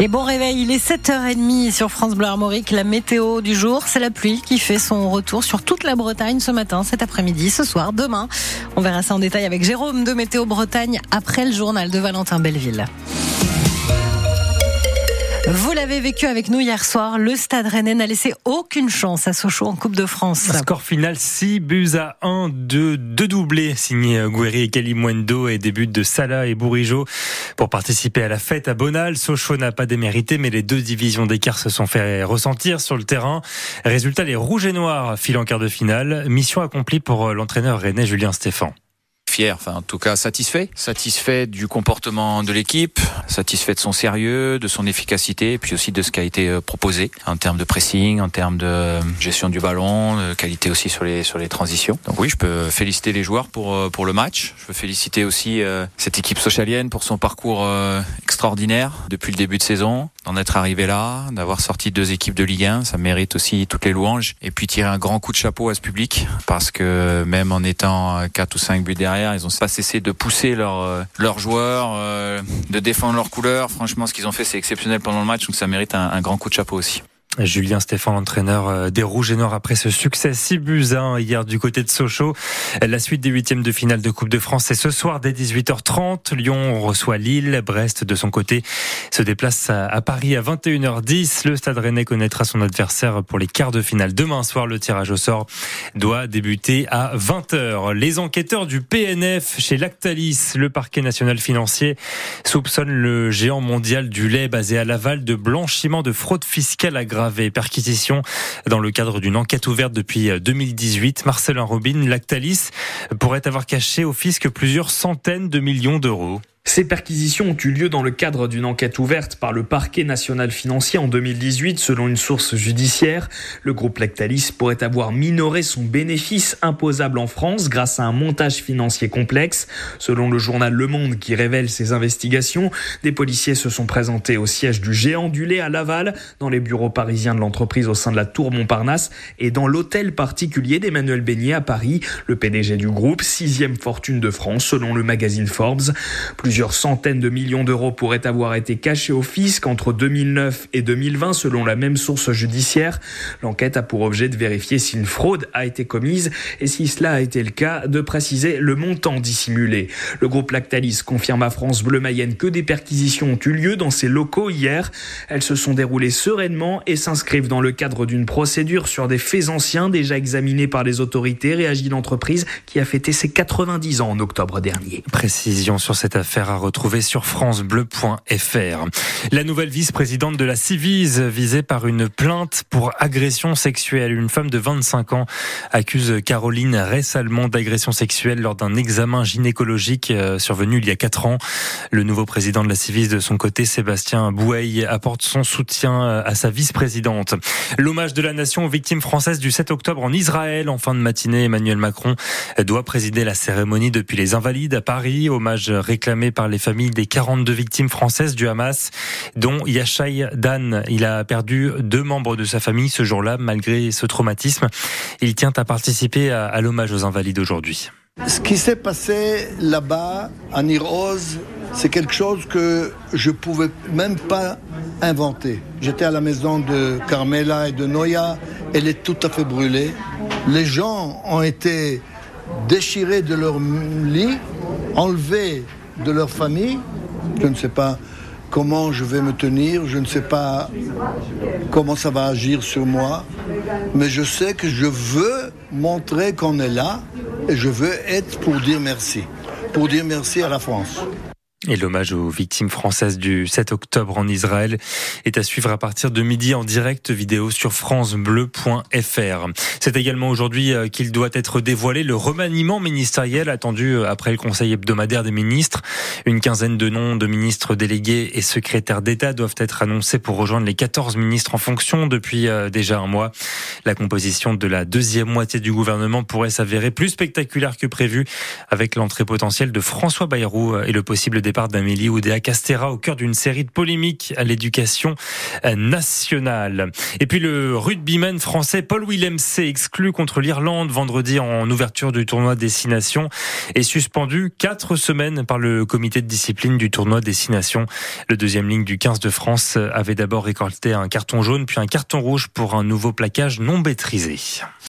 Et bon réveil, il est 7h30 sur France Bleu Armorique. La météo du jour, c'est la pluie qui fait son retour sur toute la Bretagne ce matin, cet après-midi, ce soir, demain. On verra ça en détail avec Jérôme de Météo Bretagne après le journal de Valentin Belleville. Vous l'avez vécu avec nous hier soir. Le Stade Rennais n'a laissé aucune chance à Sochaux en Coupe de France. Score final 6 buts à 1 de deux doublés signés Guéry et Kalimwendo et des de Salah et Bourigeau pour participer à la fête à Bonal. Sochaux n'a pas démérité mais les deux divisions d'écart se sont fait ressentir sur le terrain. Résultat, les rouges et noirs filent en quart de finale. Mission accomplie pour l'entraîneur rennais Julien Stéphan fier, enfin en tout cas satisfait, satisfait du comportement de l'équipe, satisfait de son sérieux, de son efficacité, puis aussi de ce qui a été euh, proposé en termes de pressing, en termes de euh, gestion du ballon, de qualité aussi sur les sur les transitions. Donc oui, je peux féliciter les joueurs pour euh, pour le match. Je peux féliciter aussi cette équipe socialienne pour son parcours extraordinaire depuis le début de saison, d'en être arrivé là, d'avoir sorti deux équipes de Ligue 1, ça mérite aussi toutes les louanges, et puis tirer un grand coup de chapeau à ce public parce que même en étant quatre ou cinq buts derrière ils ont pas cessé de pousser leurs euh, leurs joueurs, euh, de défendre leurs couleurs. Franchement, ce qu'ils ont fait, c'est exceptionnel pendant le match, donc ça mérite un grand coup de chapeau aussi. Julien Stéphane, l'entraîneur euh, des Rouges et Noirs après ce succès 6 buts 1 hier du côté de Sochaux. La suite des huitièmes de finale de Coupe de France c'est ce soir dès 18h30. Lyon reçoit Lille. Brest de son côté se déplace à Paris à 21h10. Le Stade Rennais connaîtra son adversaire pour les quarts de finale. Demain soir, le tirage au sort doit débuter à 20h. Les enquêteurs du PNF chez Lactalis, le parquet national financier, soupçonnent le géant mondial du lait basé à Laval de blanchiment de fraude fiscale et perquisition dans le cadre d'une enquête ouverte depuis 2018. Marcelin Robin, Lactalis, pourrait avoir caché au fisc plusieurs centaines de millions d'euros. Ces perquisitions ont eu lieu dans le cadre d'une enquête ouverte par le parquet national financier en 2018. Selon une source judiciaire, le groupe Lactalis pourrait avoir minoré son bénéfice imposable en France grâce à un montage financier complexe. Selon le journal Le Monde qui révèle ces investigations, des policiers se sont présentés au siège du géant du lait à Laval, dans les bureaux parisiens de l'entreprise au sein de la Tour Montparnasse et dans l'hôtel particulier d'Emmanuel Beignet à Paris, le PDG du groupe, sixième fortune de France selon le magazine Forbes. Plusieurs centaines de millions d'euros pourraient avoir été cachés au fisc entre 2009 et 2020 selon la même source judiciaire. L'enquête a pour objet de vérifier si une fraude a été commise et si cela a été le cas, de préciser le montant dissimulé. Le groupe Lactalis confirme à France Bleu Mayenne que des perquisitions ont eu lieu dans ses locaux hier. Elles se sont déroulées sereinement et s'inscrivent dans le cadre d'une procédure sur des faits anciens déjà examinés par les autorités, réagit l'entreprise qui a fêté ses 90 ans en octobre dernier. Précision sur cette affaire à retrouver sur francebleu.fr. La nouvelle vice-présidente de la Civise, visée par une plainte pour agression sexuelle. Une femme de 25 ans accuse Caroline Ressalmont d'agression sexuelle lors d'un examen gynécologique euh, survenu il y a 4 ans. Le nouveau président de la Civise, de son côté, Sébastien Bouey, apporte son soutien euh, à sa vice-présidente. L'hommage de la nation aux victimes françaises du 7 octobre en Israël. En fin de matinée, Emmanuel Macron doit présider la cérémonie depuis les Invalides à Paris. Hommage réclamé par les familles des 42 victimes françaises du Hamas, dont Yachai Dan. Il a perdu deux membres de sa famille ce jour-là, malgré ce traumatisme. Il tient à participer à, l'hommage aux invalides aujourd'hui. Ce qui s'est passé là-bas, à Niroz, c'est quelque chose que je ne pouvais même pas inventer. J'étais à la maison de Carmela et de Noya, elle est tout à fait brûlée. Les gens ont été déchirés de leur lit, enlevés de leur famille. Je ne sais pas comment je vais me tenir, je ne sais pas comment ça va agir sur moi, mais je sais que je veux montrer qu'on est là et je veux être pour dire merci, pour dire merci à la France. Et l'hommage aux victimes françaises du 7 octobre en Israël est à suivre à partir de midi en direct vidéo sur francebleu.fr. C'est également aujourd'hui euh, qu'il doit être dévoilé le remaniement ministériel attendu euh, après le conseil hebdomadaire des ministres. Une quinzaine de noms de ministres délégués et secrétaires d'État doivent être annoncés pour rejoindre les 14 ministres en fonction depuis euh, déjà un mois. La composition de la deuxième moitié du gouvernement pourrait s'avérer plus spectaculaire que prévu avec l'entrée potentielle de François Bayrou et le possible départ départ d'Amélie Oudéa Castera au cœur d'une série de polémiques à l'éducation nationale. Et puis le rugbyman français Paul Willem s'est exclu contre l'Irlande vendredi en ouverture du tournoi Destination et suspendu quatre semaines par le comité de discipline du tournoi Destination. Le deuxième ligne du 15 de France avait d'abord récolté un carton jaune puis un carton rouge pour un nouveau plaquage non maîtrisé.